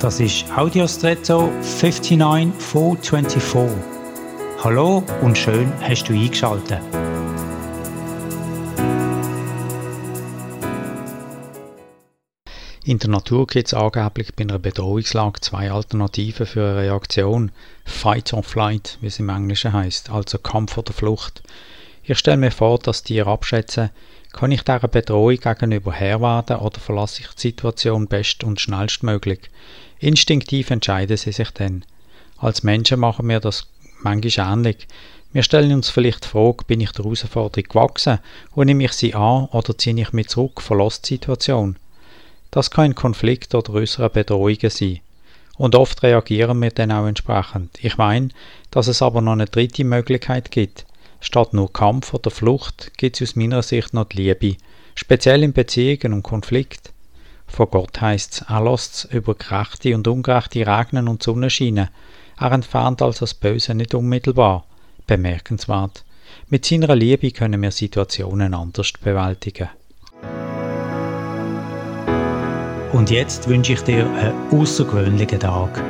Das ist Audiostretto 59424. Hallo und schön hast du eingeschaltet. In der Natur gibt es angeblich bei einer Bedrohungslage zwei Alternativen für eine Reaktion. Fight or Flight, wie es im Englischen heißt, also Kampf oder Flucht. Ich stelle mir vor, dass Tiere abschätzen, kann ich dieser Bedrohung gegenüber Herr werden oder verlasse ich die Situation best und schnellstmöglich? Instinktiv entscheiden sie sich dann. Als Menschen machen wir das manchmal ähnlich. Wir stellen uns vielleicht die Frage, bin ich der Herausforderung gewachsen und nehme ich sie an oder ziehe ich mich zurück, verlasse die Situation? Das kann ein Konflikt oder größere Bedrohungen sein. Und oft reagieren wir dann auch entsprechend. Ich meine, dass es aber noch eine dritte Möglichkeit gibt. Statt nur Kampf oder Flucht gibt es aus meiner Sicht noch die Liebe, speziell in Beziehungen und Konflikt. Von Gott heißt's, lässt über gerechte und ungerechte regnen und Sonnenscheine. Er entfernt also das Böse nicht unmittelbar. Bemerkenswert. Mit seiner Liebe können wir Situationen anders bewältigen. Und jetzt wünsche ich dir einen außergewöhnlichen Tag.